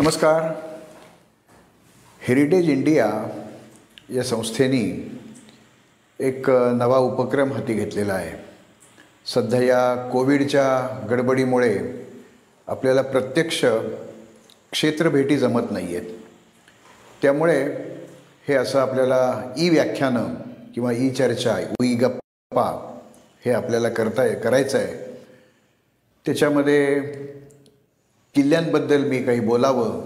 नमस्कार. Heritage India या संस्थेनी एक नवा उपक्रम हाती घेतलेला आहे. सध्या या कोविडच्या गडबडीमुळे आपल्याला प्रत्यक्ष क्षेत्रभेटी जमत नाही आहेत त्यामुळे हे असं आपल्याला ई व्याख्यानं किंवा ई चर्चा ई गप्पा हे आपल्याला करता करायचं आहे त्याच्यामध्ये किल्ल्यांबद्दल मी काही बोलावं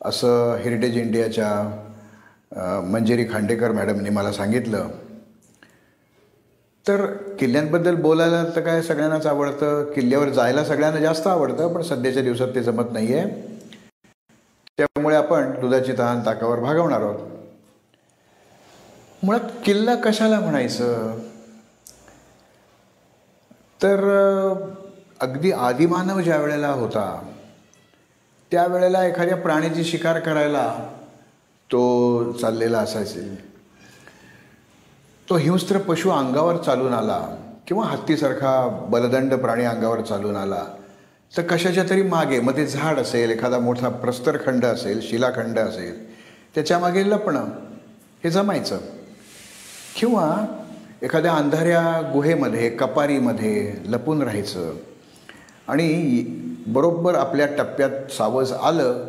असं हेरिटेज इंडियाच्या मंजेरी मंजिरी खांडेकर मॅडमने मला सांगितलं. तर किल्ल्यांबद्दल बोलायला तर काय सगळ्यांनाच आवडतं किल्ल्यावर जायला सगळ्यांना जास्त आवडतं पण सध्याच्या दिवसात ते जमत नाही आहे त्यामुळे आपण दुधाची तहान ताकावर भागवणार आहोत. मुळात किल्ला कशाला म्हणायचं? तर अगदी आदिमानव ज्या वेळेला होता त्यावेळेला एखाद्या प्राण्याची शिकार करायला तो चाललेला असायचे. तो हिंस्त्र पशु अंगावर चालून आला किंवा हत्तीसारखा बलदंड प्राणी अंगावर चालून आला. तर कशाच्या तरी मागे मग ते झाड असेल एखादा मोठा प्रस्तरखंड असेल शिलाखंड असेल त्याच्यामागे लपणं हे जमायचं. किंवा एखाद्या अंधाऱ्या गुहेमध्ये कपारीमध्ये लपून राहायचं. आणि बरोबर आपल्या टप्प्यात सावज आलं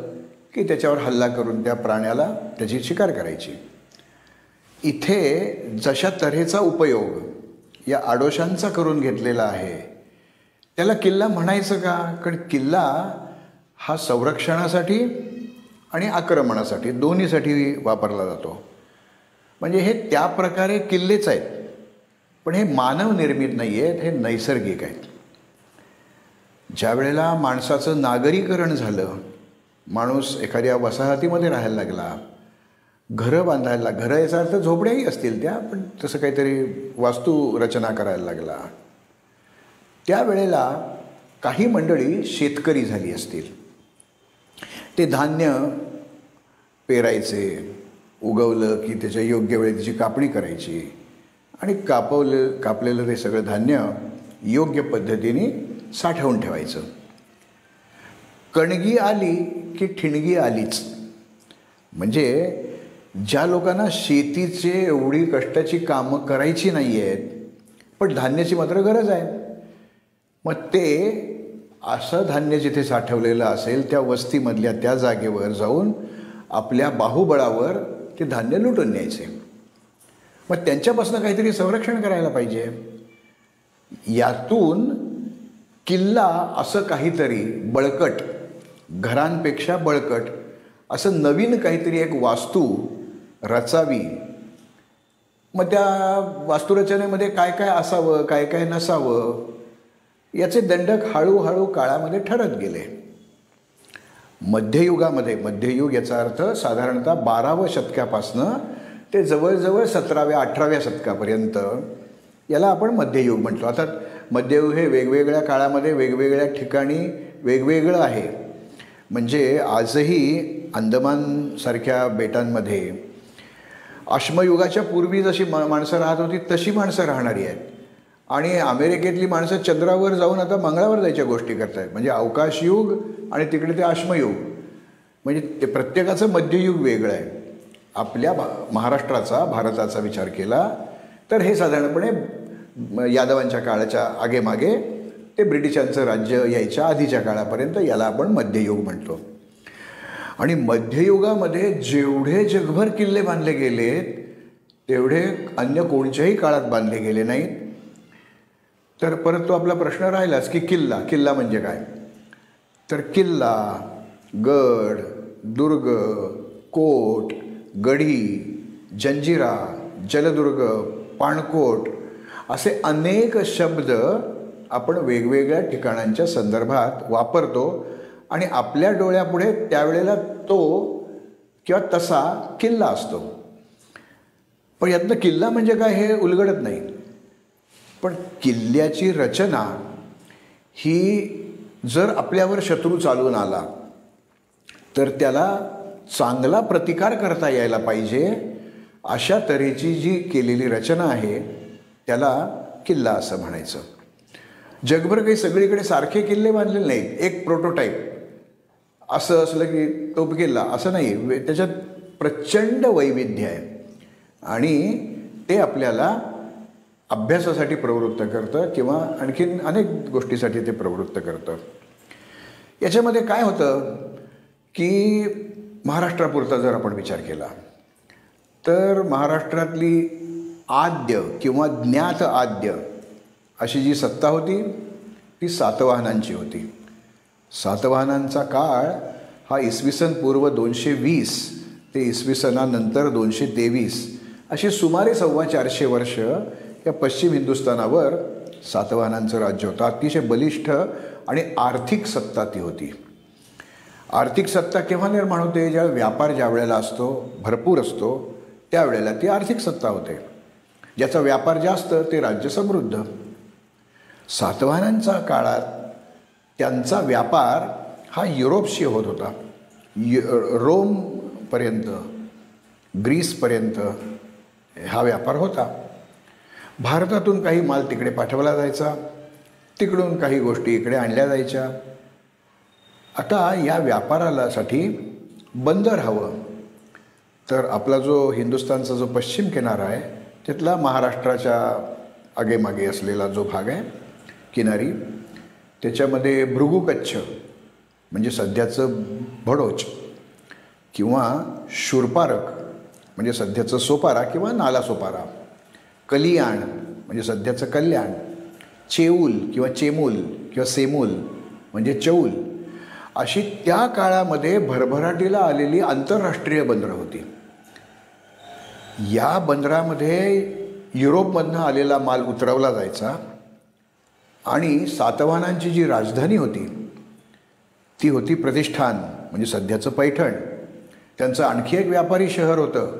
की त्याच्यावर हल्ला करून त्या प्राण्याला त्याची शिकार करायची. इथे जशा तऱ्हेचा उपयोग या आडोशांचा करून घेतलेला आहे त्याला किल्ला म्हणायचं का? कारण किल्ला हा संरक्षणासाठी आणि आक्रमणासाठी दोन्हीसाठी वापरला जातो. म्हणजे हे त्या प्रकारे किल्लेच आहेत पण हे मानवनिर्मित नाही आहेत हे नैसर्गिक आहेत. ज्या वेळेला माणसाचं नागरीकरण झालं माणूस एखाद्या वसाहतीमध्ये राहायला लागला घरं बांधायला लाग- घरं याचा अर्थ झोपड्याही असतील त्या पण तसं काहीतरी वास्तू रचना करायला लागला. त्यावेळेला काही मंडळी शेतकरी झाली असतील. ते धान्य पेरायचे उगवलं की त्याच्या योग्य वेळी त्याची कापणी करायची आणि कापवलं कापलेलं ते सगळं धान्य योग्य पद्धतीने साठवून ठेवायचं. कणगी आली की ठिणगी आलीच. म्हणजे ज्या लोकांना शेतीचे एवढी कष्टाची कामं करायची नाही आहेत पण धान्याची मात्र गरज आहे. मग ते असं धान्य जिथे साठवलेलं असेल त्या वस्तीमधल्या त्या जागेवर जाऊन आपल्या बाहुबळावर ते धान्य लुटून न्यायचे. मग त्यांच्यापासून काहीतरी संरक्षण करायला पाहिजे. यातून किल्ला असं काहीतरी बळकट घरांपेक्षा बळकट असं नवीन काहीतरी एक वास्तू रचावी. मग त्या वास्तुरचनेमध्ये काय काय असावं काय काय नसावं याचे दंडक हळूहळू काळामध्ये ठरत गेले. मध्ययुगामध्ये मध्ययुग याचा अर्थ साधारणतः बाराव्या शतकापासनं ते जवळजवळ सतराव्या अठराव्या शतकापर्यंत याला आपण मध्ययुग म्हटलो. अर्थात मध्ययुग हे वेगवेगळ्या काळामध्ये वेगवेगळ्या ठिकाणी वेगवेगळं आहे. म्हणजे आजही अंदमानसारख्या बेटांमध्ये अश्मयुगाच्या पूर्वी जशी मा माणसं राहत होती तशी माणसं राहणारी आहेत. आणि अमेरिकेतली माणसं चंद्रावर जाऊन आता मंगळावर जायच्या गोष्टी करत आहेत म्हणजे अवकाशयुग आणि तिकडे ते अश्मयुग म्हणजे ते प्रत्येकाचं मध्ययुग वेगळं आहे. आपल्या भा महाराष्ट्राचा भारताचा विचार केला तर हे साधारणपणे यादवांच्या काळाच्या आगेमागे ते ब्रिटिशांचं राज्य यायच्या आधीच्या काळापर्यंत याला आपण मध्ययुग म्हणतो. आणि मध्ययुगामध्ये जेवढे जगभर किल्ले बांधले गेलेत तेवढे अन्य कोणत्याही काळात बांधले गेले नाहीत. तर परत तो आपला प्रश्न राहिलाच की किल्ला किल्ला म्हणजे काय? तर किल्ला गड दुर्ग कोट गढी जंजिरा जलदुर्ग पाणकोट असे अनेक शब्द आपण वेगवेगळ्या ठिकाणांच्या संदर्भात वापरतो आणि आपल्या डोळ्यापुढे त्यावेळेला तो किंवा तसा किल्ला असतो. पण यातनं किल्ला म्हणजे काय हे उलगडत नाही. पण किल्ल्याची रचना ही जर आपल्यावर शत्रू चालून आला तर त्याला चांगला प्रतिकार करता यायला पाहिजे अशा तऱ्हेची जी केलेली रचना आहे त्याला किल्ला असं म्हणायचं. जगभर काही सगळीकडे सारखे किल्ले बांधलेले नाहीत. एक प्रोटोटाईप असं असलं की तो किल्ला. असं नाही. वे त्याच्यात प्रचंड वैविध्य आहे. आणि ते आपल्याला अभ्यासासाठी प्रवृत्त करतं किंवा आणखीन अनेक गोष्टीसाठी ते प्रवृत्त करतं. याच्यामध्ये काय होतं की महाराष्ट्रापुरता जर आपण विचार केला तर महाराष्ट्रातली आद्य किंवा ज्ञात आद्य अशी जी सत्ता होती ती सातवाहनांची होती. सातवाहनांचा काळ हा इसवी सन पूर्व दोनशे वीस ते इसवी सनानंतर दोनशे तेवीस अशी सुमारे सव्वा चारशे वर्ष या पश्चिम हिंदुस्थानावर सातवाहनांचं राज्य होतं. अतिशय बलिष्ठ आणि आर्थिक सत्ता ती होती. आर्थिक सत्ता केव्हा निर्माण होते? ज्या व्यापार ज्या वेळेला असतो भरपूर असतो त्यावेळेला ती आर्थिक सत्ता होते. ज्याचा व्यापार जास्त ते राज्य समृद्ध. सातवाहनांचा काळात त्यांचा व्यापार हा युरोपशी होत होता. य रोमपर्यंत ग्रीसपर्यंत हा व्यापार होता. भारतातून काही माल तिकडे पाठवला जायचा तिकडून काही गोष्टी इकडे आणल्या जायच्या. आता या व्यापारालासाठी बंदर हवं. तर आपला जो हिंदुस्थानचा जो पश्चिम किनारा आहे तिथला महाराष्ट्राच्या आगेमागे असलेला जो भाग आहे किनारी त्याच्यामध्ये भृगुकच्छ म्हणजे सध्याचं भडोच किंवा शूरपारक म्हणजे सध्याचं सोपारा किंवा नाला सोपारा कलियाण म्हणजे सध्याचं कल्याण चेऊल किंवा चेमूल किंवा सेमूल म्हणजे चौल अशी त्या काळामध्ये भरभराटीला आलेली आंतरराष्ट्रीय बंदरं होती. या बंदरामध्ये युरोपमधनं आलेला माल उतरवला जायचा आणि सातवाहनांची जी राजधानी होती ती होती प्रतिष्ठान म्हणजे सध्याचं पैठण. त्यांचं आणखी एक व्यापारी शहर होतं.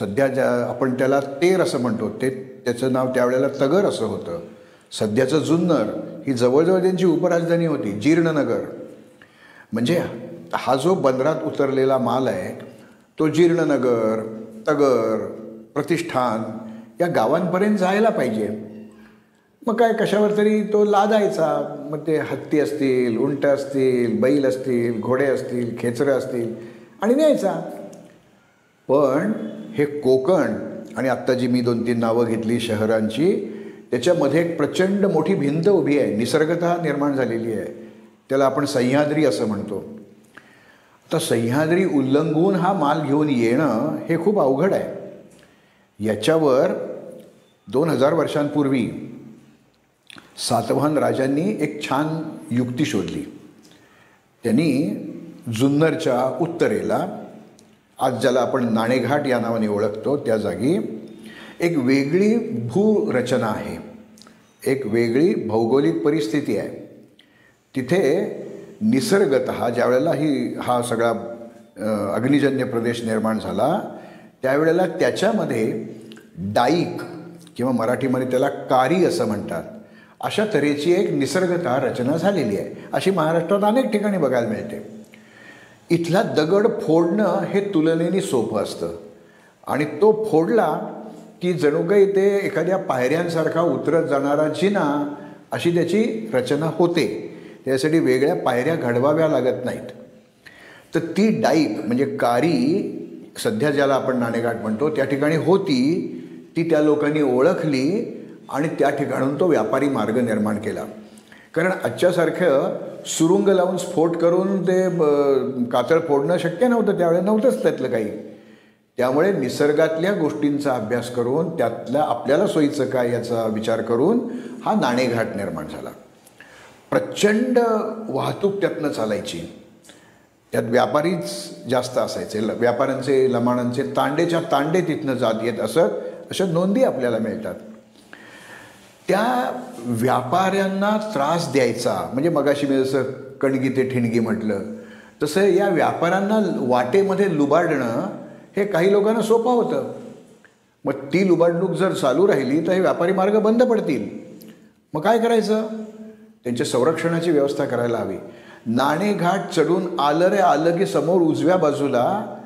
सध्या ज्या आपण त्याला तेर असं म्हणतो. ते त्याचं नाव त्यावेळेला तगर असं होतं. सध्याचं जुन्नर ही जवळजवळ त्यांची उपराजधानी होती जीर्णनगर. म्हणजे हा जो बंदरात उतरलेला माल आहे तो जीर्णनगर तगर प्रतिष्ठान या गावांपर्यंत जायला पाहिजे. मग काय कशावर तरी तो लादायचा. मग ते हत्ती असतील उंट असतील बैल असतील घोडे असतील खेचरं असतील आणि न्यायचा. पण हे कोकण आणि आत्ता जी मी दोन तीन नावं घेतली शहरांची त्याच्यामध्ये एक प्रचंड मोठी भिंत उभी आहे. निसर्गता निर्माण झालेली आहे. त्याला आपण सह्याद्री असं म्हणतो. तर सह्याद्री उल्लंघून हा माल घेऊन येणं हे खूप अवघड आहे. याच्यावर दोन हजार वर्षांपूर्वी सातवाहन राजांनी एक छान युक्ती शोधली. त्यांनी जुन्नरच्या उत्तरेला आज ज्याला आपण नाणेघाट या नावाने ओळखतो त्या जागी एक वेगळी भूरचना आहे. एक वेगळी भौगोलिक परिस्थिती आहे. तिथे निसर्गत ज्या वेळेला ही हा सगळा अग्निजन्य प्रदेश निर्माण झाला त्यावेळेला त्याच्यामध्ये डाईक किंवा मराठीमध्ये त्याला कारी असं म्हणतात. अशा तऱ्हेची एक निसर्गत रचना झालेली आहे. अशी महाराष्ट्रात अनेक ठिकाणी बघायला मिळते. इथला दगड फोडणं हे तुलनेने सोपं असतं. आणि तो फोडला की जणू काही ते एखाद्या पायऱ्यांसारखा उतरत जाणारा जिना अशी त्याची रचना होते. त्यासाठी वेगळ्या पायऱ्या घडवाव्या लागत नाहीत. तर ती डाईप म्हणजे कारी सध्या ज्याला आपण नाणेघाट म्हणतो त्या ठिकाणी होती ती त्या लोकांनी ओळखली आणि त्या ठिकाणून तो व्यापारी मार्ग निर्माण केला. कारण आजच्यासारखं सुरुंग लावून स्फोट करून ते कातळ फोडणं शक्य नव्हतं त्यावेळेला नव्हतंच त्यातलं काही. त्यामुळे निसर्गातल्या गोष्टींचा अभ्यास करून त्यातल्या आपल्याला सोयीचं काय याचा विचार करून हा नाणेघाट निर्माण झाला. प्रचंड वाहतूक त्यातनं चालायची. त्यात व्यापारीच जास्त असायचे. ल व्यापाऱ्यांचे लमाणांचे तांडेच्या तांडे तिथनं जात येत असत अशा नोंदी आपल्याला मिळतात. त्या व्यापाऱ्यांना त्रास द्यायचा म्हणजे मगाशी मी जसं कणगी ते ठिणगी म्हटलं तसं या व्यापाऱ्यांना वाटेमध्ये लुबाडणं हे काही लोकांना सोपं होतं. मग ती लुबाडणूक जर चालू राहिली तर हे व्यापारी मार्ग बंद पडतील. मग काय करायचं? त्यांच्या संरक्षणाची व्यवस्था करायला हवी. नाणेघाट चढून आलं रे आलं की समोर उजव्या बाजूला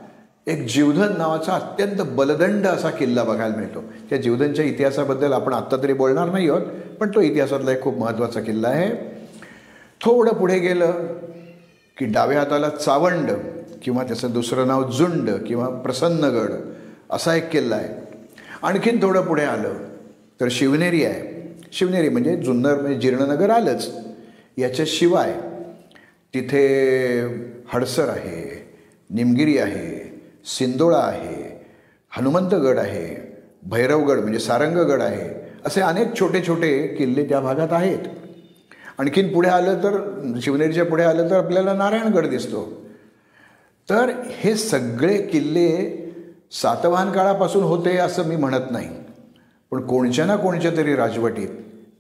एक जीवधन नावाचा अत्यंत बलदंड असा किल्ला बघायला मिळतो. त्या जीवधनच्या इतिहासाबद्दल आपण आत्ता तरी बोलणार नाही आहोत पण तो इतिहासातला एक खूप महत्त्वाचा किल्ला आहे. थोडं पुढे गेलं की डाव्या हाताला चावंड किंवा त्याचं दुसरं नाव जुंड किंवा प्रसन्नगड असा एक किल्ला आहे. आणखीन थोडं पुढे आलं तर शिवनेरी आहे. शिवनेरी म्हणजे जुन्नर म्हणजे जीर्णनगर आलंच. याच्याशिवाय तिथे हडसर आहे निमगिरी आहे सिंदोळा आहे हनुमंतगड आहे भैरवगड म्हणजे सारंगगड आहे असे अनेक छोटे छोटे किल्ले त्या भागात आहेत. आणखीन पुढे आलं तर शिवनेरीच्या पुढे आलं तर आपल्याला नारायणगड दिसतो. तर हे सगळे किल्ले सातवाहन काळापासून होते असं मी म्हणत नाही. पण कोणच्या ना कोणच्या तरी राजवटीत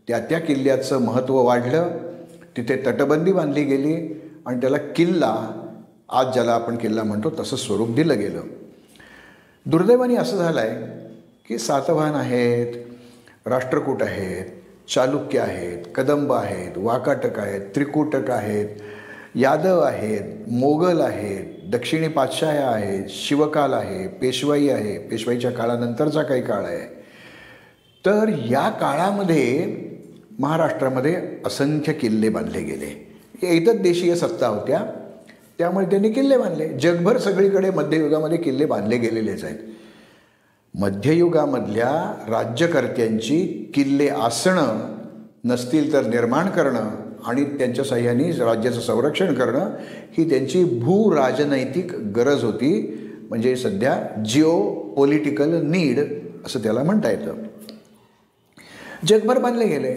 त्या त्या किल्ल्याचं महत्त्व वाढलं तिथे तटबंदी बांधली गेली आणि त्याला किल्ला आज ज्याला आपण किल्ला म्हणतो तसं स्वरूप दिलं गेलं. दुर्दैवाने असं झालं आहे की सातवाहन आहेत राष्ट्रकूट आहेत चालुक्य आहेत कदंब आहेत वाकाटक आहेत त्रिकुटक आहेत यादव आहेत मोगल आहेत दक्षिणी पातशाह्या आहेत शिवकाल आहे पेशवाई आहे. पेशवाईच्या काळानंतरचा काही काळ आहे. तर या काळामध्ये महाराष्ट्रामध्ये असंख्य किल्ले बांधले गेले. इतर देशीय सत्ता होत्या. त्यामुळे त्यांनी किल्ले बांधले. जगभर सगळीकडे मध्ययुगामध्ये किल्ले बांधले गेलेलेच आहेत. मध्ययुगामधल्या राज्यकर्त्यांची किल्ले आसणं नसतील तर निर्माण करणं आणि त्यांच्या सहाय्याने राज्याचं संरक्षण करणं ही त्यांची भूराजनैतिक गरज होती. म्हणजे सध्या जिओ पॉलिटिकल नीड असं त्याला म्हणता येतं. जगभर बांधले गेले.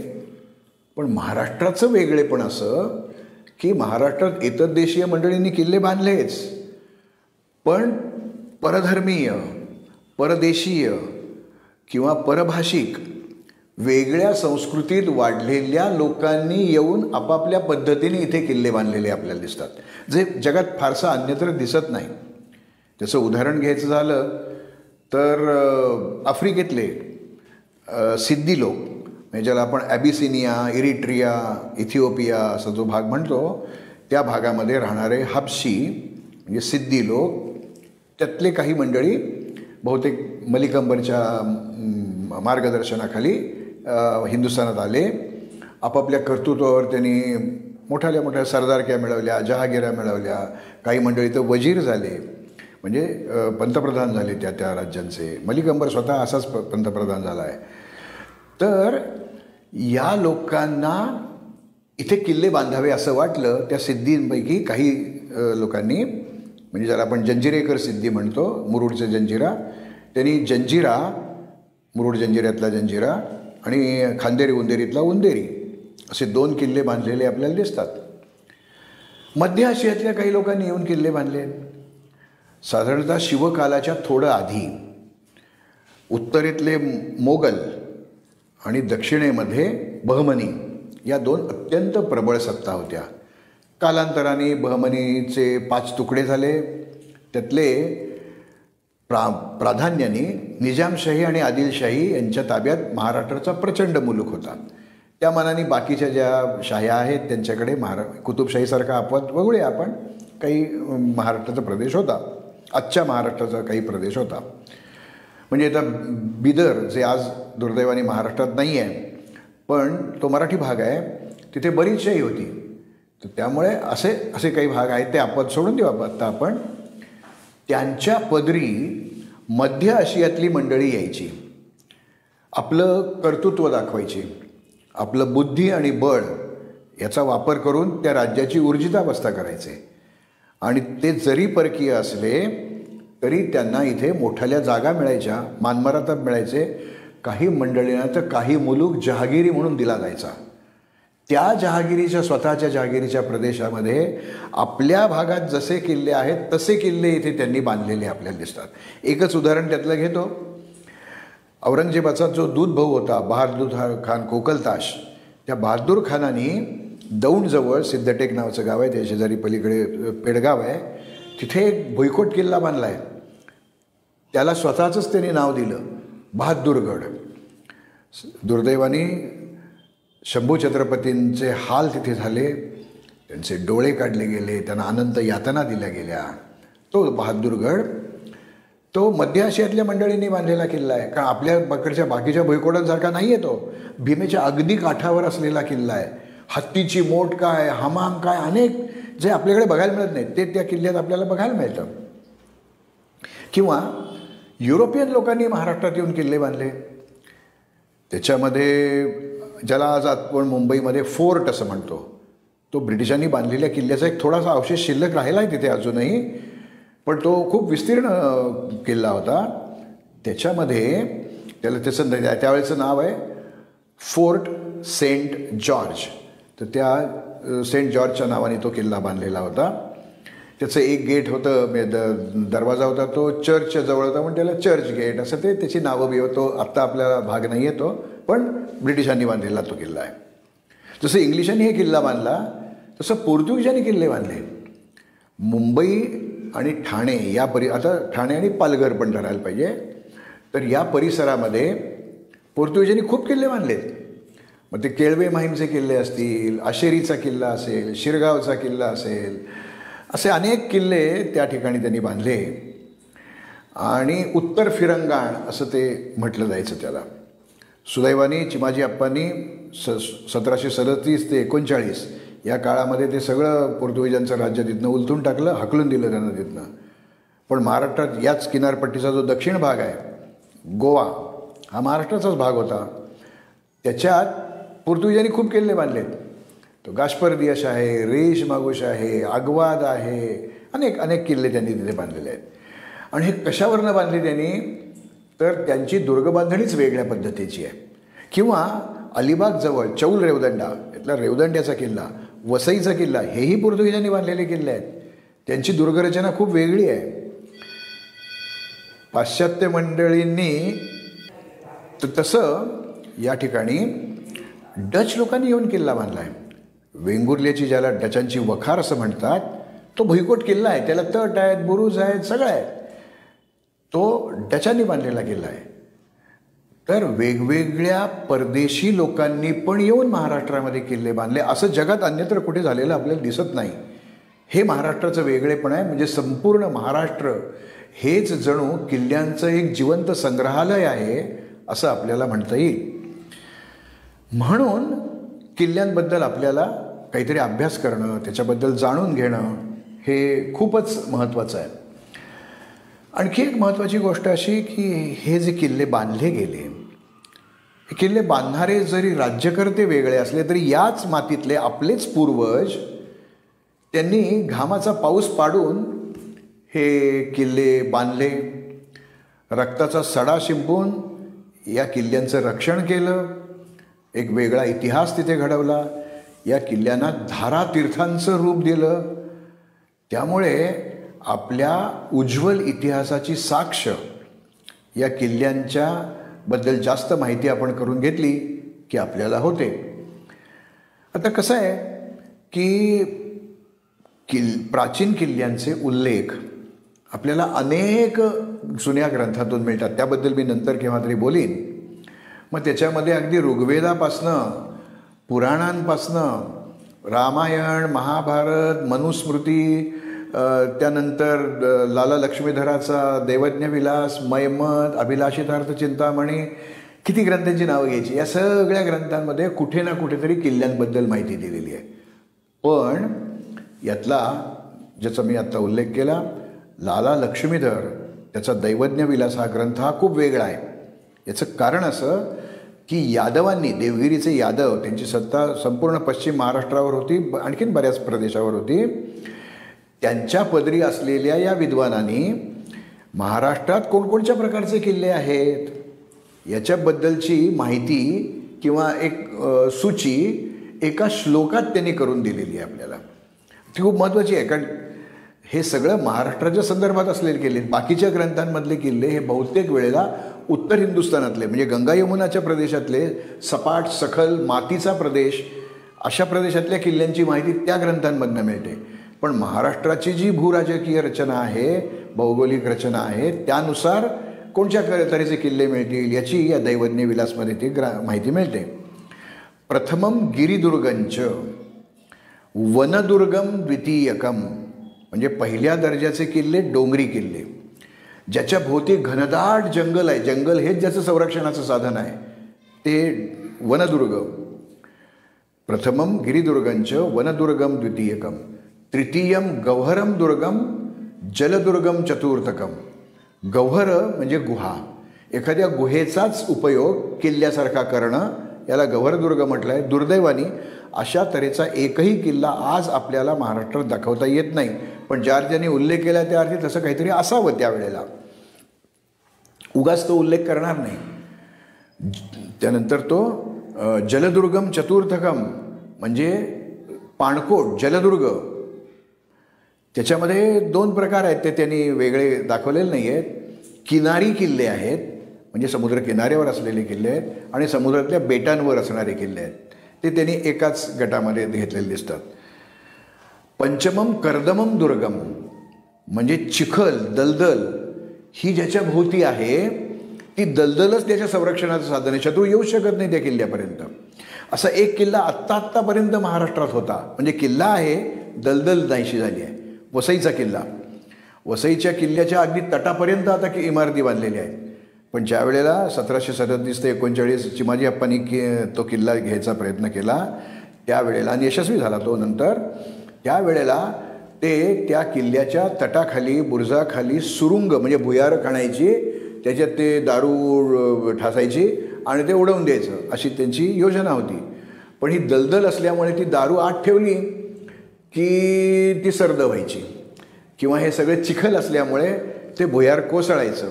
पण महाराष्ट्राचं वेगळेपण असं की महाराष्ट्रात इतर देशीय मंडळींनी किल्ले बांधलेच. पण परधर्मीय परदेशीय किंवा परभाषिक वेगळ्या संस्कृतीत वाढलेल्या लोकांनी येऊन आपापल्या पद्धतीने इथे किल्ले बांधलेले आपल्याला दिसतात. जे जगात फारसं अन्यत्र दिसत नाही. त्याचं उदाहरण घ्यायचं झालं तर आफ्रिकेतले सिद्धी लोक. म्हणजे ज्याला आपण ॲबिसिनिया इरिट्रिया इथिओपिया असा जो भाग म्हणतो त्या भागामध्ये राहणारे हापशी म्हणजे सिद्धी लोक त्यातले काही मंडळी बहुतेक मलिकंबरच्या मार्गदर्शनाखाली हिंदुस्थानात आले. आपापल्या कर्तृत्वावर त्यांनी मोठ्याल्या मोठ्या सरदारक्या मिळवल्या जहागिऱ्या मिळवल्या. काही मंडळी तर वजीर झाले. म्हणजे पंतप्रधान झाले त्या त्या राज्यांचे. मलिकंबर स्वतः असाच प पंतप्रधान झाला आहे तर या लोकांना इथे किल्ले बांधावे असं वाटलं त्या सिद्धींपैकी काही लोकांनी म्हणजे ज्याला आपण जंजिरेकर सिद्धी म्हणतो मुरुडचं जंजिरा त्यांनी जंजिरा मुरुड जंजिऱ्यातला जंजिरा आणि खांदेरी उंदेरीतला उंदेरी असे दोन किल्ले बांधलेले आपल्याला दिसतात. मध्य आशियातल्या काही लोकांनी येऊन किल्ले बांधले साधारणतः शिवकालाच्या थोडं आधी उत्तरेतले मोगल आणि दक्षिणेमध्ये बहमनी या दोन अत्यंत प्रबळ सत्ता होत्या. कालांतराने बहमनीचे पाच तुकडे झाले. त्यातले प्रा प्राधान्याने निजामशाही आणि आदिलशाही यांच्या ताब्यात महाराष्ट्राचा प्रचंड मुलूक होता. त्या मनाने बाकीच्या ज्या शाह्या आहेत त्यांच्याकडे महारा कुतुबशाहीसारखा अपवाद वगळूया आपण. काही महाराष्ट्राचा प्रदेश होता. आजच्या महाराष्ट्राचा काही प्रदेश होता. म्हणजे आता बिदर जे आज दुर्दैवाने महाराष्ट्रात नाही आहे पण तो मराठी भाग आहे तिथे बरीचशाही होती. तर त्यामुळे असे असे काही भाग आहेत ते आपण सोडून देऊ आता आपण. त्यांच्या पदरी मध्य आशियातली मंडळी यायची. आपलं कर्तृत्व दाखवायची. आपलं बुद्धी आणि बळ याचा वापर करून त्या राज्याची ऊर्जितावस्था करायचे. आणि ते जरी परकीय असले तरी त्यांना इथे मोठ्याल्या जागा मिळायच्या मानमरातात मिळायचे. काही मंडळींना तर काही मुलूक जहागिरी म्हणून दिला जायचा. त्या जहागिरीच्या स्वतःच्या जहागिरीच्या प्रदेशामध्ये आपल्या भागात जसे किल्ले आहेत तसे किल्ले इथे त्यांनी बांधलेले आपल्याला दिसतात. एकच उदाहरण त्यातलं घेतो. औरंगजेबाचा जो दूध भाऊ होता बहादूर खान कोकलताश त्या बहादूर खानाने दौंडजवळ सिद्धटेक नावाचं गाव आहे त्या शेजारी पलीकडे पेडगाव आहे. तिथे एक भुईकोट किल्ला बांधला आहे. त्याला स्वतःचंच त्याने नाव दिलं बहादूरगड दुर्दैवाने शंभू छत्रपतींचे हाल तिथे झाले त्यांचे डोळे काढले गेले त्यांना अनंत यातना दिल्या गेल्या. तो बहादूरगड तो मध्य आशियातल्या मंडळींनी बांधलेला किल्ला आहे. का आपल्या पकडच्या बाकीच्या भुईकोटांसारखा नाही आहे तो. भीमेच्या अगदी काठावर असलेला किल्ला आहे. हत्तीची मोठ काय हमाम काय अनेक जे आपल्याकडे बघायला मिळत नाही ते त्या किल्ल्यात आपल्याला बघायला मिळतं. किंवा युरोपियन लोकांनी महाराष्ट्रात येऊन किल्ले बांधले. त्याच्यामध्ये ज्याला आज आपण मुंबईमध्ये फोर्ट असं म्हणतो तो ब्रिटिशांनी बांधलेल्या किल्ल्याचा एक थोडासा अवशेष शिल्लक राहिला आहे तिथे अजूनही पण तो खूप विस्तीर्ण किल्ला होता. त्याच्यामध्ये त्याला त्याचं त्यावेळेचं नाव आहे फोर्ट सेंट जॉर्ज. तर त्या सेंट जॉर्जच्या नावाने तो किल्ला बांधलेला होता. त्याचं एक गेट होतं म्हणजे द दरवाजा होता तो चर्चच्या जवळ होता म्हणून त्याला चर्च गेट असं ते त्याची नावं बी होतो. आत्ता आपल्याला भाग नाही येतो पण ब्रिटिशांनी बांधलेला तो किल्ला आहे. जसं इंग्लिशांनी हे किल्ला बांधला तसं पोर्तुगीजांनी किल्ले बांधले. मुंबई आणि ठाणे या परि आता ठाणे आणि पालघर पण ठरायला पाहिजे. तर या परिसरामध्ये पोर्तुगीजांनी खूप किल्ले बांधलेत मग ते केळवे माहीमचे किल्ले असतील आशेरीचा किल्ला असेल शिरगावचा किल्ला असेल असे अनेक किल्ले त्या ठिकाणी त्यांनी बांधले. आणि उत्तर फिरंगाण असं ते म्हटलं जायचं त्याला. सुदैवानी चिमाजी अप्पांनी स सतराशे सदतीस ते एकोणचाळीस या काळामध्ये ते सगळं पोर्तुगीजांचं राज्य तिथनं उलथून टाकलं हकलून दिलं त्यांना तिथनं. पण महाराष्ट्रात याच किनारपट्टीचा जो दक्षिण भाग आहे गोवा हा महाराष्ट्राचाच भाग होता. त्याच्यात पोर्तुगीजांनी खूप किल्ले बांधलेत. तो गाशपरदियश आहे रेश मागोश आहे आगवाद आहे. अनेक अनेक किल्ले त्यांनी तिथे बांधलेले आहेत. आणि हे कशावरनं बांधले त्यांनी? तर त्यांची दुर्गबांधणीच वेगळ्या पद्धतीची आहे. किंवा अलिबागजवळ चौल रेवदंडा इथला रेवदंड्याचा किल्ला वसईचा किल्ला हेही पोर्तुगीजांनी बांधलेले किल्ले आहेत. त्यांची दुर्गरचना खूप वेगळी आहे. पाश्चात्य मंडळींनी तसं या ठिकाणी डच लोकांनी येऊन किल्ला बांधला आहे. वेंगुर्ल्याची ज्याला डचांची वखार असं म्हणतात तो भुईकोट किल्ला आहे त्याला तट आहेत बुरुज आहेत सगळं आहे. तो डचांनी बांधलेला किल्ला आहे. तर वेगवेगळ्या परदेशी लोकांनी पण येऊन महाराष्ट्रामध्ये किल्ले बांधले. असं जगात अन्यत्र कुठे झालेलं आपल्याला दिसत नाही. हे महाराष्ट्राचं वेगळेपण आहे म्हणजे संपूर्ण महाराष्ट्र हेच जणू किल्ल्यांचं एक जिवंत संग्रहालय आहे असं आपल्याला म्हणता येईल. म्हणून किल्ल्यांबद्दल आपल्याला काहीतरी अभ्यास करणं त्याच्याबद्दल जाणून घेणं हे खूपच महत्त्वाचं आहे. आणखी एक महत्त्वाची गोष्ट अशी की हे जे किल्ले बांधले गेले हे किल्ले बांधणारे जरी राज्यकर्ते वेगळे असले तरी याच मातीतले आपलेच पूर्वज त्यांनी घामाचा पाऊस पाडून हे किल्ले बांधले. रक्ताचा सडा शिंपून या किल्ल्यांचं रक्षण केलं. एक वेगळा इतिहास तिथे घडवला. या किल्ल्यांना धारा तीर्थांचं रूप दिलं. त्यामुळे आपल्या उज्ज्वल इतिहासाची साक्ष या किल्ल्यांच्या बद्दल जास्त माहिती आपण करून घेतली की आपल्याला होते. आता कसं आहे की किल प्राचीन किल्ल्यांचे उल्लेख आपल्याला अनेक जुन्या ग्रंथातून मिळतात. त्याबद्दल मी नंतर केव्हा तरी बोलीन. मग त्याच्यामध्ये अगदी ऋग्वेदापासनं पुराणांपासनं रामायण महाभारत मनुस्मृती त्यानंतर लाला लक्ष्मीधराचा दैवज्ञविलास मैमत अभिलाषितार्थ चिंतामणी किती ग्रंथांची नावं घ्यायची? या सगळ्या ग्रंथांमध्ये कुठे ना कुठेतरी किल्ल्यांबद्दल माहिती दिलेली आहे. पण यातला ज्याचा मी आत्ता उल्लेख केला लाला लक्ष्मीधर त्याचा दैवज्ञ विलास हा ग्रंथ हा खूप वेगळा आहे. याचं कारण असं की यादवांनी देवगिरीचे यादव त्यांची सत्ता संपूर्ण पश्चिम महाराष्ट्रावर होती आणखीन बऱ्याच प्रदेशावर होती. त्यांच्या पदरी असलेल्या या विद्वानांनी महाराष्ट्रात कोणकोणत्या प्रकारचे किल्ले आहेत? याच्याबद्दलची माहिती किंवा एक सूची एका श्लोकात त्यांनी करून दिलेली आहे आपल्याला. ती खूप महत्त्वाची आहे कारण हे सगळं महाराष्ट्राच्या संदर्भात असलेले किल्ले बाकीच्या ग्रंथांमधले किल्ले हे बहुतेक वेळेला उत्तर हिंदुस्थानातले म्हणजे गंगा यमुनाच्या प्रदेशातले सपाट सखल मातीचा प्रदेश अशा प्रदेशातल्या किल्ल्यांची माहिती त्या ग्रंथांमधनं मिळते. पण महाराष्ट्राची जी भूराजकीय रचना आहे भौगोलिक रचना आहे त्यानुसार कोणत्या तऱ्हेचे किल्ले मिळतील याची या दैवज्ञ विलासमध्ये ती ग्रा माहिती मिळते. प्रथमम गिरिदुर्गंच. वनदुर्गम द्वितीयकम म्हणजे पहिल्या दर्जाचे किल्ले डोंगरी किल्ले. ज्याच्या भोवती घनदाट जंगल आहे. जंगल हेच ज्याचं संरक्षणाचं साधन आहे. ते वनदुर्ग. प्रथमम गिरिदुर्गंच वनदुर्गम द्वितीयकम तृतीयम गव्हरम दुर्गम जलदुर्गम चतुर्थकम गव्हर म्हणजे गुहा. एखाद्या गुहेचाच उपयोग किल्ल्यासारखा करणं याला गव्हरदुर्ग म्हटलं आहे दुर्दैवानी अशा तऱ्हेचा एकही किल्ला आज आपल्याला महाराष्ट्रात दाखवता येत नाही. पण ज्या अर्थाने उल्लेख केला त्या अर्थी तसं काहीतरी असावं त्यावेळेला. उगाच तो उल्लेख करणार नाही. त्यानंतर तो जलदुर्गम चतुर्थकम म्हणजे पाणकोट जलदुर्ग. त्याच्यामध्ये दोन प्रकार आहेत ते त्यांनी वेगळे दाखवलेले नाही आहेत किनारी किल्ले आहेत म्हणजे समुद्र किनाऱ्यावर असलेले किल्ले आहेत आणि समुद्रातल्या बेटांवर असणारे किल्ले आहेत. ते त्यांनी एकाच गटामध्ये घेतलेले दिसतात. पंचमम कर्दमम दुर्गम. म्हणजे चिखल दलदल ही ज्याच्या भोवती आहे ती दलदलच त्याच्या संरक्षणाचं साधन आहे. शत्रू येऊ शकत नाही त्या किल्ल्यापर्यंत. असा एक किल्ला आत्ता आत्तापर्यंत महाराष्ट्रात होता. म्हणजे किल्ला आहे दलदल नाहीशी झाली आहे. वसईचा किल्ला. वसईच्या किल्ल्याच्या अगदी तटापर्यंत आता की इमारती बांधलेल्या आहेत. पण ज्या वेळेला सतराशे सदतीस ते एकोणचाळीस चिमाजी अप्पांनी कि तो किल्ला घ्यायचा प्रयत्न केला त्यावेळेला आणि यशस्वी झाला तो नंतर त्यावेळेला ते त्या किल्ल्याच्या तटाखाली बुरजाखाली सुरुंग म्हणजे भुयार खाणायची त्याच्यात ते दारू ठासायची आणि ते उडवून द्यायचं अशी त्यांची योजना होती. पण ही दलदल असल्यामुळे ती दारू आत ठेवली की ती सर्द व्हायची. किंवा हे सगळे चिखल असल्यामुळे ते भुयार कोसळायचं.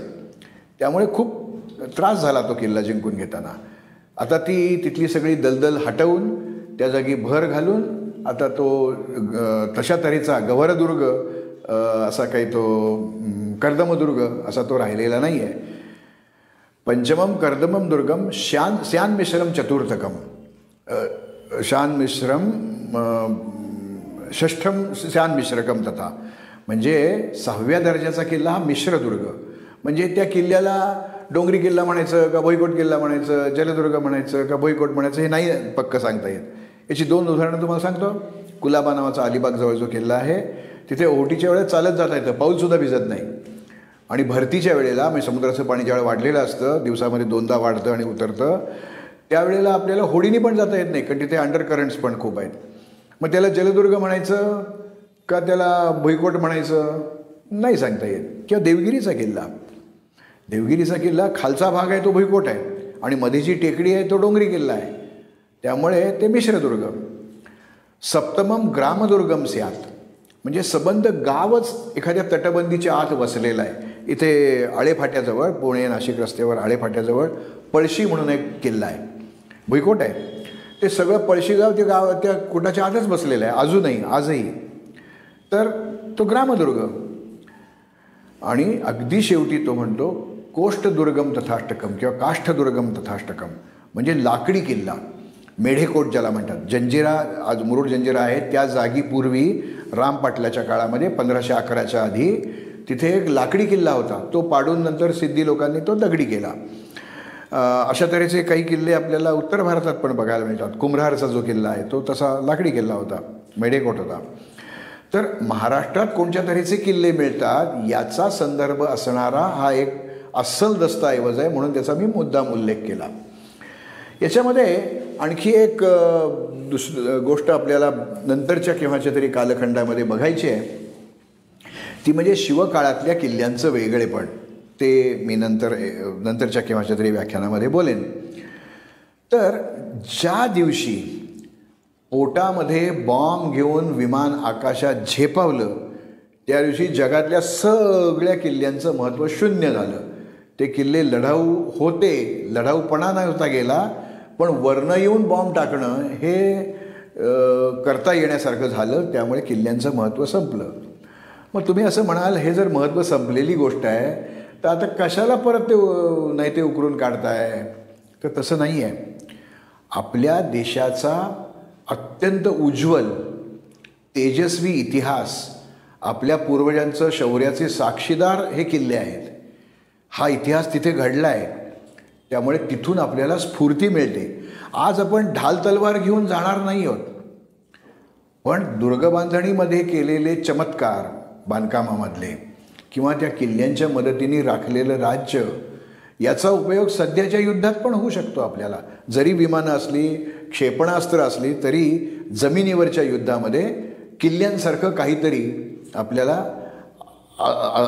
त्यामुळे खूप त्रास झाला तो किल्ला जिंकून घेताना. आता ती तिथली सगळी दलदल हटवून त्या जागी भर घालून आता तो तशा तऱ्हेचा गवरदुर्ग असा काही तो कर्दमदुर्ग असा तो राहिलेला नाही आहे पंचमम कर्दमम दुर्गम श्यान श्यान मिश्रम चतुर्थकम. शान मिश्रम षष्ठम श्यान मिश्रकम तथा. म्हणजे सहाव्या दर्जाचा किल्ला हा मिश्रदुर्ग. म्हणजे त्या किल्ल्याला डोंगरी किल्ला म्हणायचं का भोईकोट किल्ला म्हणायचं जलदुर्ग म्हणायचं का भोईकोट म्हणायचं हे नाही पक्क सांगता येत. याची दोन उदाहरणं तुम्हाला सांगतो. कुलाबा नावाचा अलिबागजवळ जो किल्ला आहे तिथे ओहोटीच्या वेळेस चालत जाता येतं पाऊलसुद्धा भिजत नाही. आणि भरतीच्या वेळेला म्हणजे समुद्राचं पाणी ज्यावेळेला वाढलेलं असतं दिवसामध्ये दोनदा वाढतं आणि उतरतं त्यावेळेला आपल्याला होडीने पण जाता येत नाही कारण तिथे अंडर करंट्स पण खूप आहेत. मग त्याला जलदुर्ग म्हणायचं का त्याला भुईकोट म्हणायचं? नाही सांगता येत. किंवा देवगिरीचा किल्ला. देवगिरीचा किल्ला खालचा भाग आहे तो भुईकोट आहे. आणि मध्ये जी टेकडी आहे तो डोंगरी किल्ला आहे. त्यामुळे ते मिश्रदुर्ग सप्तमम ग्रामदुर्गम स्यात. म्हणजे सबंध गावच एखाद्या तटबंदीच्या आत वसलेलं आहे. इथे आळेफाट्याजवळ पुणे नाशिक रस्त्यावर आळेफाट्याजवळ पळशी म्हणून एक किल्ला आहे. भुईकोट आहे. ते सगळं पळशी गाव ते गाव त्या कोटाच्या आतच बसलेलं आहे. अजूनही आजही. तर तो ग्रामदुर्ग आणि अगदी शेवटी तो म्हणतो कोष्ठदुर्गम तथाष्टकम किंवा काष्ठदुर्गम तथाष्टकम. म्हणजे लाकडी किल्ला. मेढेकोट ज्याला म्हणतात. जंजिरा आज मुरुड जंजिरा आहे त्या जागी पूर्वी राम पाटलाच्या काळामध्ये पंधराशे अकराच्या आधी तिथे एक लाकडी किल्ला होता. तो पाडून नंतर सिद्धी लोकांनी तो दगडी केला. अशा तऱ्हेचे काही किल्ले आपल्याला उत्तर भारतात पण बघायला मिळतात. कुंभरारचा जो किल्ला आहे तो तसा लाकडी किल्ला होता मेढेकोट होता. तर महाराष्ट्रात कोणत्या तऱ्हेचे किल्ले मिळतात याचा संदर्भ असणारा हा एक अस्सल दस्तऐवज आहे म्हणून त्याचा मी मुद्दाम उल्लेख केला. याच्यामध्ये आणखी एक दुस गोष्ट आपल्याला नंतरच्या केव्हाच्या तरी कालखंडामध्ये बघायची आहे ती म्हणजे शिवकाळातल्या किल्ल्यांचं वेगळेपण. ते मी नंतर नंतरच्या केव्हाच्या तरी व्याख्यानामध्ये बोलेन. तर ज्या दिवशी पोटामध्ये बॉम्ब घेऊन विमान आकाशात झेपावलं त्या दिवशी जगातल्या सगळ्या किल्ल्यांचं महत्त्व शून्य झालं. ते किल्ले लढाऊ होते लढाऊपणा नव्हता गेला पण वर्ण येऊन बॉम्ब टाकणं हे करता येण्यासारखं झालं त्यामुळे किल्ल्यांचं महत्त्व संपलं. मग तुम्ही असं म्हणाल हे जर महत्त्व संपलेली गोष्ट आहे तर आता कशाला परत ते नाही ते उकरून काढताय? तर तसं नाही आहे आपल्या देशाचा अत्यंत उज्ज्वल तेजस्वी इतिहास आपल्या पूर्वजांचं शौर्याचे साक्षीदार हे किल्ले आहेत. हा इतिहास तिथे घडला आहे त्यामुळे तिथून आपल्याला स्फूर्ती मिळते. आज आपण ढाल तलवार घेऊन जाणार नाही आहोत पण दुर्गबांधणीमध्ये केलेले चमत्कार बांधकामामधले किंवा त्या किल्ल्यांच्या मदतीने राखलेलं राज्य याचा उपयोग सध्याच्या युद्धात पण होऊ शकतो आपल्याला. जरी विमानं असली क्षेपणास्त्र असली तरी जमिनीवरच्या युद्धामध्ये किल्ल्यांसारखं काहीतरी आपल्याला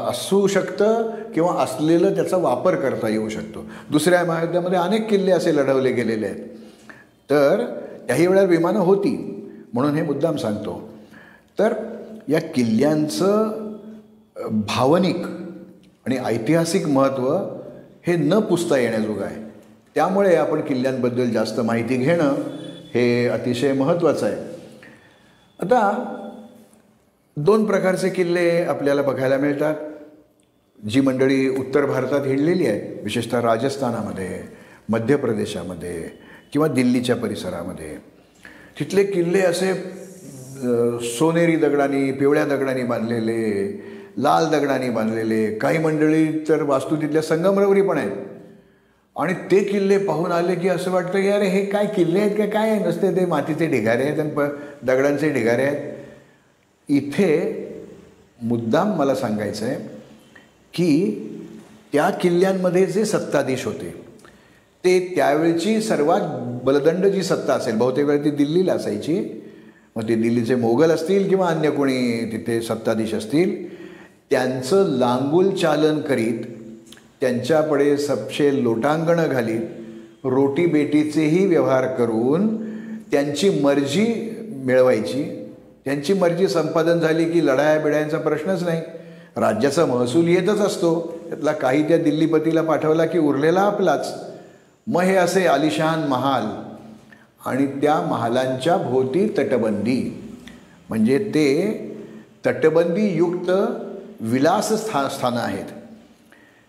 असू शकतं किंवा असलेलं त्याचा वापर करता येऊ शकतो. दुसऱ्या महायुद्धामध्ये अनेक किल्ले असे लढवले गेलेले आहेत. तर काही वेळा विमानं होती म्हणून हे मुद्दाम सांगतो. तर या किल्ल्यांचं भावनिक आणि ऐतिहासिक महत्त्व हे न पुसता येण्याजोगं आहे. त्यामुळे आपण किल्ल्यांबद्दल जास्त माहिती घेणं हे अतिशय महत्त्वाचं आहे. आता दोन प्रकारचे किल्ले आपल्याला बघायला मिळतात. जी मंडळी उत्तर भारतात हिंडलेली आहे विशेषतः राजस्थानामध्ये मध्य प्रदेशामध्ये किंवा दिल्लीच्या परिसरामध्ये. तिथले किल्ले असे सोनेरी दगडांनी पिवळ्या दगडांनी बांधलेले लाल दगडांनी बांधलेले काही मंडळी तर वास्तू तिथल्या संगमरवरी पण आहेत. आणि ते किल्ले पाहून आले की असं वाटतं की अरे हे काय किल्ले आहेत का? काय नसते ते मातीचे ढिगारे आहेत आणि प दगडांचे ढिगारे आहेत. इथे मुद्दाम मला सांगायचं आहे की त्या किल्ल्यांमध्ये जे सत्ताधीश होते ते त्यावेळची सर्वात बलदंड जी सत्ता असेल बहुतेक वेळा ती दिल्लीला असायची. मग ते दिल्लीचे मोगल असतील किंवा अन्य कोणी तिथे सत्ताधीश असतील त्यांचं लांगुल चालन करीत त्यांच्याकडे सपशे लोटांगणं घालीत रोटी बेटीचेही व्यवहार करून त्यांची मर्जी मिळवायची. त्यांची मर्जी संपादन झाली की लढाया बिडायांचा प्रश्नच नाही. राज्याचा महसूल येतच असतो. त्यातला काही त्या दिल्लीपतीला पाठवला की उरलेला आपलाच. मग हे असे आलिशान महाल आणि त्या महालांच्या भोवती तटबंदी. म्हणजे ते तटबंदीयुक्त विलास स्था स्थानं आहेत.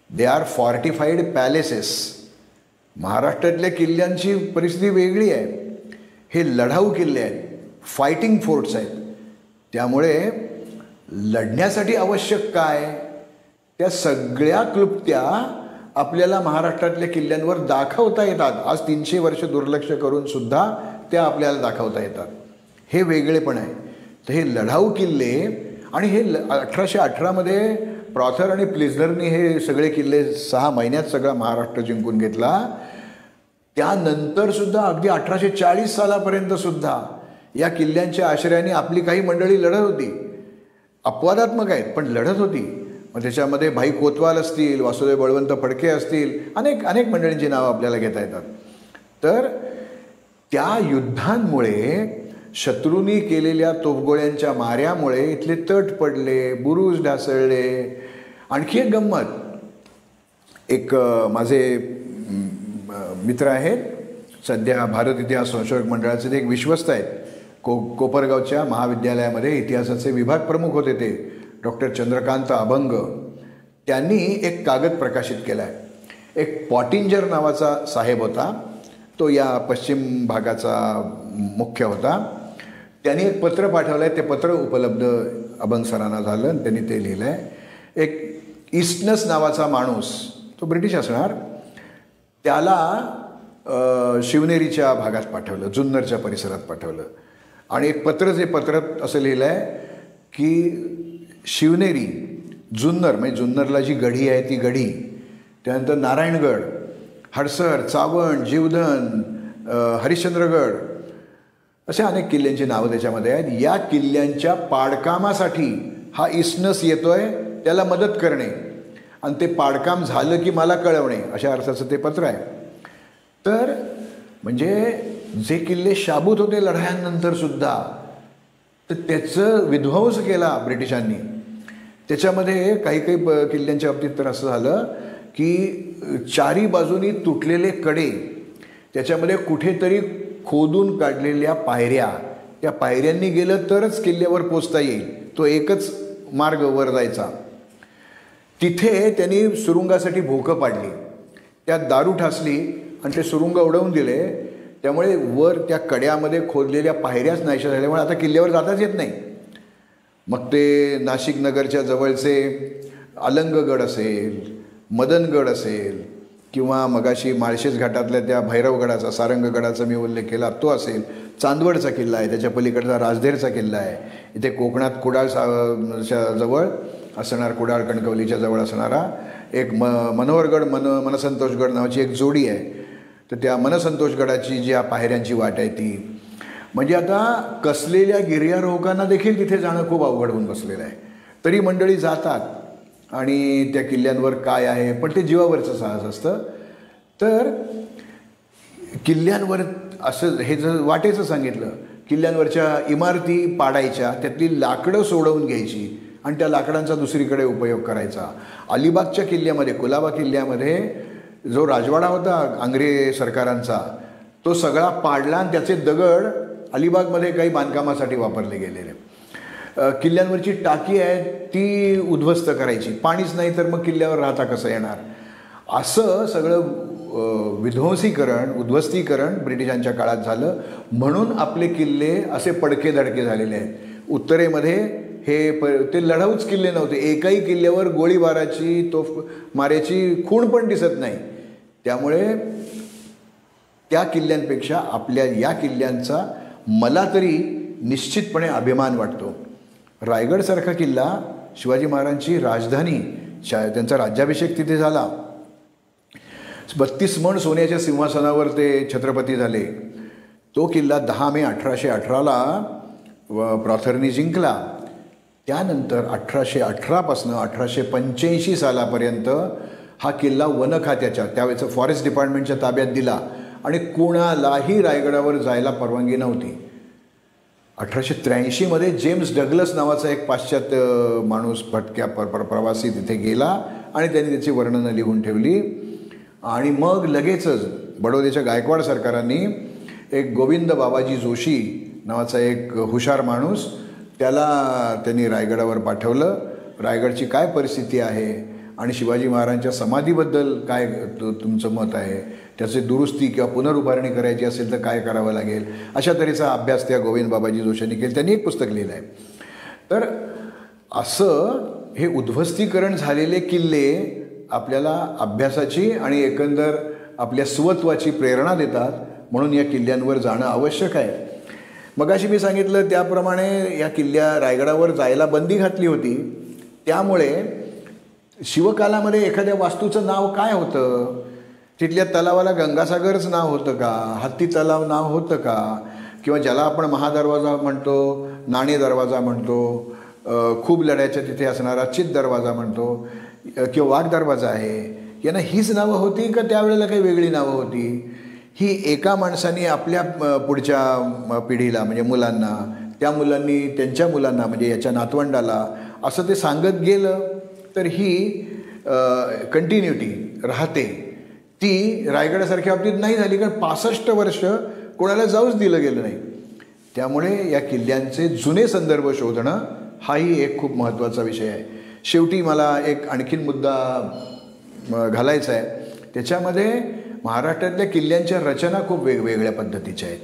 दे आर फॉर्टिफाईड पॅलेसेस महाराष्ट्रातल्या किल्ल्यांची परिस्थिती वेगळी आहे. हे लढाऊ किल्ले आहेत. फायटिंग फोर्ट्स आहेत. त्यामुळे लढण्यासाठी आवश्यक काय? त्या सगळ्या क्लुप्त्या आपल्याला महाराष्ट्रातल्या किल्ल्यांवर दाखवता येतात. आज तीनशे वर्ष दुर्लक्ष करून सुद्धा त्या आपल्याला दाखवता येतात. हे वेगळेपण आहे. तर हे लढाऊ किल्ले आणि हे ल अठराशे अठरामध्ये प्रॉथर आणि प्लिझनरनी हे सगळे किल्ले सहा महिन्यात सगळा महाराष्ट्र जिंकून घेतला. त्यानंतरसुद्धा अगदी अठराशे चाळीस सालापर्यंत सुद्धा या किल्ल्यांच्या आश्रयाने आपली काही मंडळी लढत होती. अपवादात्मक आहेत पण लढत होती. मग त्याच्यामध्ये भाई कोतवाल असतील वासुदेव बळवंत फडके असतील अनेक अनेक मंडळींची नावं आपल्याला घेता येतात. तर त्या युद्धांमुळे शत्रूंनी केलेल्या तोफगोळ्यांच्या माऱ्यामुळे इथले तट पडले बुरुज ढासळले. आणखी एक गंमत. एक माझे मित्र आहेत. सध्या भारत इतिहास संशोधक मंडळाचे ते एक विश्वस्त आहेत. को कोपरगावच्या महाविद्यालयामध्ये इतिहासाचे विभाग प्रमुख होते ते डॉक्टर चंद्रकांत अभंग. त्यांनी एक कागद प्रकाशित केला आहे एक पॉटिंजर नावाचा साहेब होता. तो या पश्चिम भागाचा मुख्य होता. त्यांनी एक पत्र पाठवलं आहे ते पत्र उपलब्ध अभंग सरांना झालं आणि त्यांनी ते लिहिलं आहे एक इस्टनस नावाचा माणूस तो ब्रिटिश असणार त्याला शिवनेरीच्या भागात पाठवलं जुन्नरच्या परिसरात पाठवलं. आणि एक पत्र जे पत्रात असं लिहिलं आहे की शिवनेरी जुन्नर म्हणजे जुन्नरला जी गढी आहे ती गढी त्यानंतर नारायणगड हडसर चावण जीवधन हरिश्चंद्रगड असे अनेक किल्ल्यांची नावं त्याच्यामध्ये आहेत. या किल्ल्यांच्या पाडकामासाठी हा इसनस येतो आहे त्याला मदत करणे. आणि ते पाडकाम झालं की मला कळवणे अशा अर्थाचं ते पत्र आहे. तर म्हणजे जे किल्ले शाबूत होते लढायांनंतर सुद्धा तर त्याचं विध्वंस केला ब्रिटिशांनी. त्याच्यामध्ये काही काही ब किल्ल्यांच्या बाबतीत तर असं झालं की चारी बाजूनी तुटलेले कडे त्याच्यामध्ये कुठेतरी खोदून काढलेल्या पायऱ्या त्या पायऱ्यांनी गेलं तरच किल्ल्यावर पोचता येईल. तो एकच मार्ग वर जायचा. तिथे त्यांनी सुरुंगासाठी भोकं पाडली. त्यात दारू ठासली आणि ते सुरुंग उडवून दिले. त्यामुळे वर त्या कड्यामध्ये खोदलेल्या पायऱ्याच नाहीशा झाल्यामुळे आता किल्ल्यावर जाताच येत नाही. मग ते नाशिक नगरच्या जवळचे अलंगगड असेल मदनगड असेल किंवा मगाशी माळशेज घाटातल्या त्या भैरवगडाचा सारंगगडाचा मी उल्लेख केला तो असेल. चांदवडचा किल्ला आहे त्याच्या पलीकडचा राजधेरचा किल्ला आहे. इथे कोकणात कुडाळ सा जवळ असणार कुडाळ कणकवलीच्या जवळ असणारा एक म मनोहरगड मन मनसंतोषगड नावाची एक जोडी आहे. तर त्या मनसंतोषगडाची जी पायऱ्यांची वाट आहे ती. म्हणजे आता कसलेल्या गिर्यारोहकांना देखील तिथे जाणं खूप अवघड होऊन बसलेलं आहे. तरी मंडळी जातात आणि त्या किल्ल्यांवर काय आहे पण ते जीवावरचं साहस असतं. तर किल्ल्यांवर असं हे जर वाटेचं सांगितलं किल्ल्यांवरच्या इमारती पाडायच्या त्यातली लाकडं सोडवून घ्यायची आणि त्या लाकडांचा दुसरीकडे उपयोग करायचा. अलिबागच्या किल्ल्यामध्ये कुलाबा किल्ल्यामध्ये जो राजवाडा होता आंग्रे सरकारांचा तो सगळा पाडला आणि त्याचे दगड अलिबागमध्ये काही बांधकामासाठी वापरले गेलेले. किल्ल्यांवरची टाकी आहे ती उद्ध्वस्त करायची. पाणीच नाही तर मग किल्ल्यावर राहता कसं येणार? असं सगळं विध्वंसीकरण उद्ध्वस्तीकरण ब्रिटिशांच्या काळात झालं. म्हणून आपले किल्ले असे पडके दडके झालेले आहेत. उत्तरेमध्ये हे प ते लढाऊच किल्ले नव्हते. एकाही किल्ल्यावर गोळीबाराची तोफ माऱ्याची खूण पण दिसत नाही. त्यामुळे त्या किल्ल्यांपेक्षा आपल्या या किल्ल्यांचा मला तरी निश्चितपणे अभिमान वाटतो. रायगडसारखा किल्ला शिवाजी महाराजांची राजधानी शा त्यांचा राज्याभिषेक तिथे झाला. बत्तीस मण सोन्याच्या सिंहासनावर ते छत्रपती झाले. तो किल्ला दहा मे अठराशे अठराला व प्रॉथरनी जिंकला. त्यानंतर अठराशे अठरापासनं अठराशे पंच्याऐंशी सालापर्यंत हा किल्ला वन खात्याच्या त्यावेळेचं फॉरेस्ट डिपार्टमेंटच्या ताब्यात दिला आणि कुणालाही रायगडावर जायला परवानगी नव्हती. अठराशे त्र्याऐंशीमध्ये जेम्स डगलस नावाचा एक पाश्चात्य माणूस भटक्या पर प्रवासी तिथे गेला आणि त्यांनी त्याची वर्णनं लिहून ठेवली. आणि मग लगेचच बडोदेच्या गायकवाड सरकारांनी एक गोविंद बाबाजी जोशी नावाचा एक हुशार माणूस त्याला त्यांनी रायगडावर पाठवलं. रायगडची काय परिस्थिती आहे? आणि शिवाजी महाराजांच्या समाधीबद्दल काय तुमचं मत आहे? त्याचे दुरुस्ती किंवा पुनरुभारणी करायची असेल तर काय करावं लागेल? अशा तऱ्हेचा अभ्यास त्या गोविंद बाबाजी जोशींनी केला. त्यांनी एक पुस्तक लिहिलं आहे तर असं हे उद्ध्वस्तीकरण झालेले किल्ले आपल्याला अभ्यासाची आणि एकंदर आपल्या स्वत्वाची प्रेरणा देतात म्हणून या किल्ल्यांवर जाणं आवश्यक आहे. मगाशी मी सांगितलं त्याप्रमाणे या किल्ल्या रायगडावर जायला बंदी घातली होती. त्यामुळे शिवकालामध्ये एखाद्या वास्तूचं नाव काय होतं? तिथल्या तलावाला गंगासागरच नाव होतं का? हत्ती तलाव नाव होतं का? किंवा ज्याला आपण महादरवाजा म्हणतो नाणे दरवाजा म्हणतो खूप लढ्याच्या तिथे असणारा चित दरवाजा म्हणतो किंवा वाघ दरवाजा आहे यांना हीच नावं होती का त्यावेळेला काही वेगळी नावं होती? ही एका माणसाने आपल्या पुढच्या पिढीला म्हणजे मुलांना त्या मुलांनी त्यांच्या मुलांना म्हणजे याच्या नातवंडाला असं ते सांगत गेलं. तर ही कंटिन्युटी राहते. ती रायगडासारख्या बाबतीत नाही झाली कारण पासष्ट वर्ष कोणाला जाऊच दिलं गेलं नाही. त्यामुळे या किल्ल्यांचे जुने संदर्भ शोधणं हाही एक खूप महत्त्वाचा विषय आहे. शेवटी मला एक आणखीन मुद्दा घालायचा आहे. त्याच्यामध्ये महाराष्ट्रातल्या किल्ल्यांच्या रचना खूप वेगवेगळ्या पद्धतीच्या आहेत.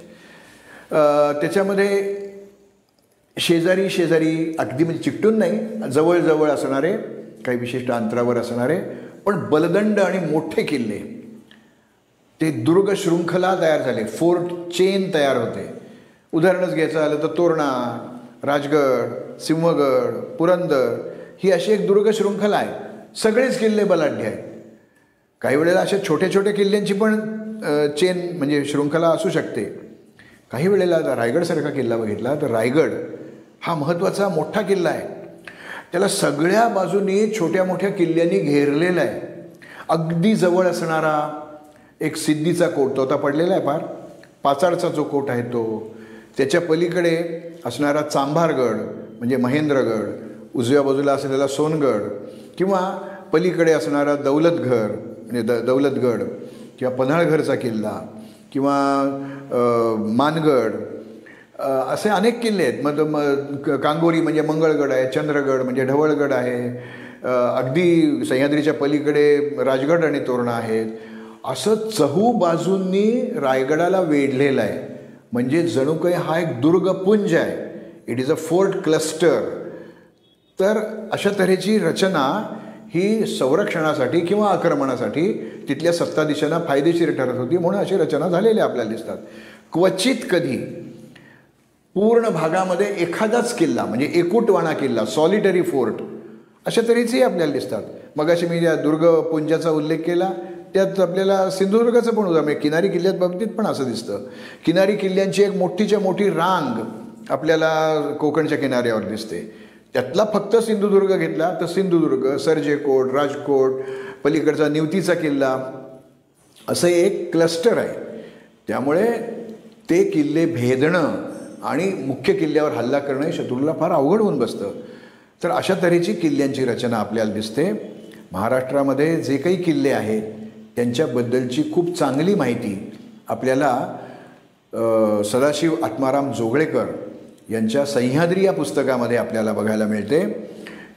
त्याच्यामध्ये शेजारी शेजारी अगदी म्हणजे चिकटून नाही जवळजवळ असणारे काही विशिष्ट अंतरावर असणारे पण बलदंड आणि मोठे किल्ले. ते दुर्ग शृंखला तयार झाले. फोर्ट चेन तयार होते. उदाहरणच घ्यायचं झालं तर तोरणा राजगड सिंहगड पुरंदर ही अशी एक दुर्ग शृंखला आहे. सगळेच किल्ले बलाढ्य आहेत. काही वेळेला अशा छोट्या छोट्या किल्ल्यांची पण चेन म्हणजे शृंखला असू शकते. काही वेळेला रायगडसारखा किल्ला बघितला तर रायगड हा महत्त्वाचा मोठा किल्ला आहे. त्याला सगळ्या बाजूनी छोट्या मोठ्या किल्ल्यांनी घेरलेला आहे. अगदी जवळ असणारा एक सिद्धीचा कोट तो आता पडलेला आहे फार पाचाडचा जो कोट आहे तो त्याच्या पलीकडे असणारा चांभारगड म्हणजे महेंद्रगड उजव्या बाजूला असलेला सोनगड किंवा पलीकडे असणारा दौलतघर म्हणजे द दौलतगड किंवा पन्हाळघरचा किल्ला किंवा मानगड असे अनेक किल्ले आहेत. मग कांगोरी म्हणजे मंगळगड आहे चंद्रगड म्हणजे ढवळगड आहे. अगदी सह्याद्रीच्या पलीकडे राजगड आणि तोरणा आहेत. असं चहू बाजूंनी रायगडाला वेढलेलं आहे. म्हणजे जणू काही हा एक दुर्गपुंज आहे. It is a fort cluster तर अशा तऱ्हेची रचना ही संरक्षणासाठी किंवा आक्रमणासाठी तिथल्या सत्ताधीशांना फायदेशीर ठरत होती म्हणून अशी रचना झालेली आपल्याला दिसतात. क्वचित कधी पूर्ण भागामध्ये एखादाच किल्ला म्हणजे एकूटवाणा किल्ला सॉलिटरी फोर्ट अशा तऱ्हेचेही आपल्याला दिसतात. मग अशी मी या दुर्गपुंजाचा उल्लेख केला त्यात आपल्याला सिंधुदुर्गाचं पण उदाहरण किनारी किल्ल्यात बाबतीत पण असं दिसतं. किनारी किल्ल्यांची एक मोठीच्या मोठी रांग आपल्याला कोकणच्या किनाऱ्यावर दिसते. त्यातला फक्त सिंधुदुर्ग घेतला तर सिंधुदुर्ग सर्जेकोट राजकोट पलीकडचा निवतीचा किल्ला असं एक क्लस्टर आहे. त्यामुळे ते किल्ले भेदणं आणि मुख्य किल्ल्यावर हल्ला करणं हे शत्रूला फार अवघड होऊन बसतं. तर अशा तऱ्हेची किल्ल्यांची रचना आपल्याला दिसते. महाराष्ट्रामध्ये जे काही किल्ले आहेत त्यांच्याबद्दलची खूप चांगली माहिती आपल्याला सदाशिव आत्माराम जोगळेकर यांच्या सह्याद्री या पुस्तकामध्ये आपल्याला बघायला मिळते.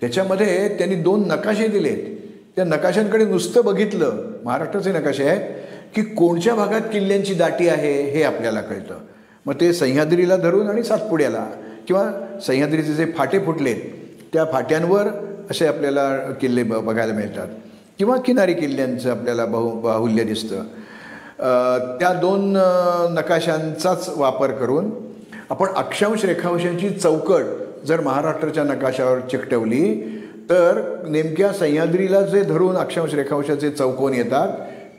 त्याच्यामध्ये त्यांनी दोन नकाशे दिलेत. त्या नकाशांकडे नुसतं बघितलं महाराष्ट्राचे नकाशे आहेत की कोणत्या भागात किल्ल्यांची दाटी आहे हे आपल्याला कळतं. मग ते सह्याद्रीला धरून आणि सातपुड्याला किंवा सह्याद्रीचे जे फाटे फुटलेत त्या फाट्यांवर असे आपल्याला किल्ले ब बघायला मिळतात. किंवा किनारी किल्ल्यांचं आपल्याला बहु बाहुल्य दिसतं. त्या दोन नकाशांचाच वापर करून आपण अक्षांश रेखांशांची चौकट जर महाराष्ट्राच्या नकाशावर चिकटवली तर नेमक्या सह्याद्रीला जे धरून अक्षांश रेखांशाचे चौकोन येतात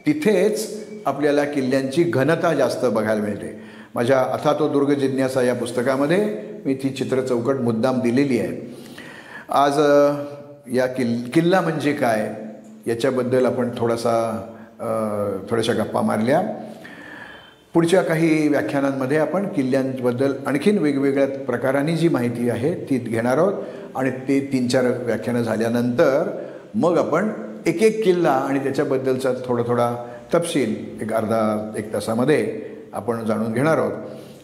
तिथेच आपल्याला किल्ल्यांची घनता जास्त बघायला मिळते. माझ्या अथातो दुर्ग जिज्ञासा या पुस्तकामध्ये मी ती चित्र चौकट मुद्दाम दिलेली आहे. आज या किल किल्ला म्हणजे काय? याच्याबद्दल आपण थोडासा थोड्याशा गप्पा मारल्या. पुढच्या काही व्याख्यानांमध्ये आपण किल्ल्यांबद्दल आणखीन वेगवेगळ्या प्रकारांनी जी माहिती आहे ती घेणार आहोत. आणि ते तीन चार व्याख्यानं झाल्यानंतर मग आपण एक एक किल्ला आणि त्याच्याबद्दलचा थोडा थोडा तपशील एक अर्धा एक तासामध्ये आपण जाणून घेणार आहोत.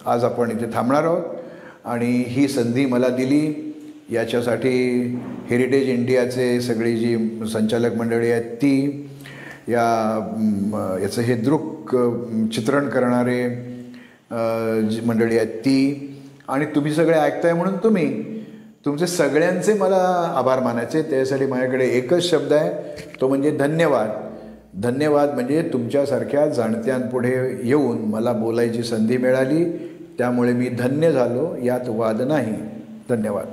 आज आपण इथे थांबणार आहोत आणि ही संधी मला दिली. याच्यासाठी हेरिटेज इंडियाचे सगळी जी संचालक मंडळी आहेत ती या याचं हे दृक चित्रण करणारे जी मंडळी आहेत ती. आणि तुम्ही सगळे ऐकताय म्हणून तुम्ही तुमचे सगळ्यांचे मला आभार मानायचे. त्यासाठी माझ्याकडे एकच शब्द आहे तो म्हणजे धन्यवाद. धन्यवाद. म्हणजे तुमच्यासारख्या जाणत्यांपुढे येऊन मला बोलायची संधी मिळाली. त्यामुळे मी धन्य झालो. यात वाद नाही. धन्यवाद.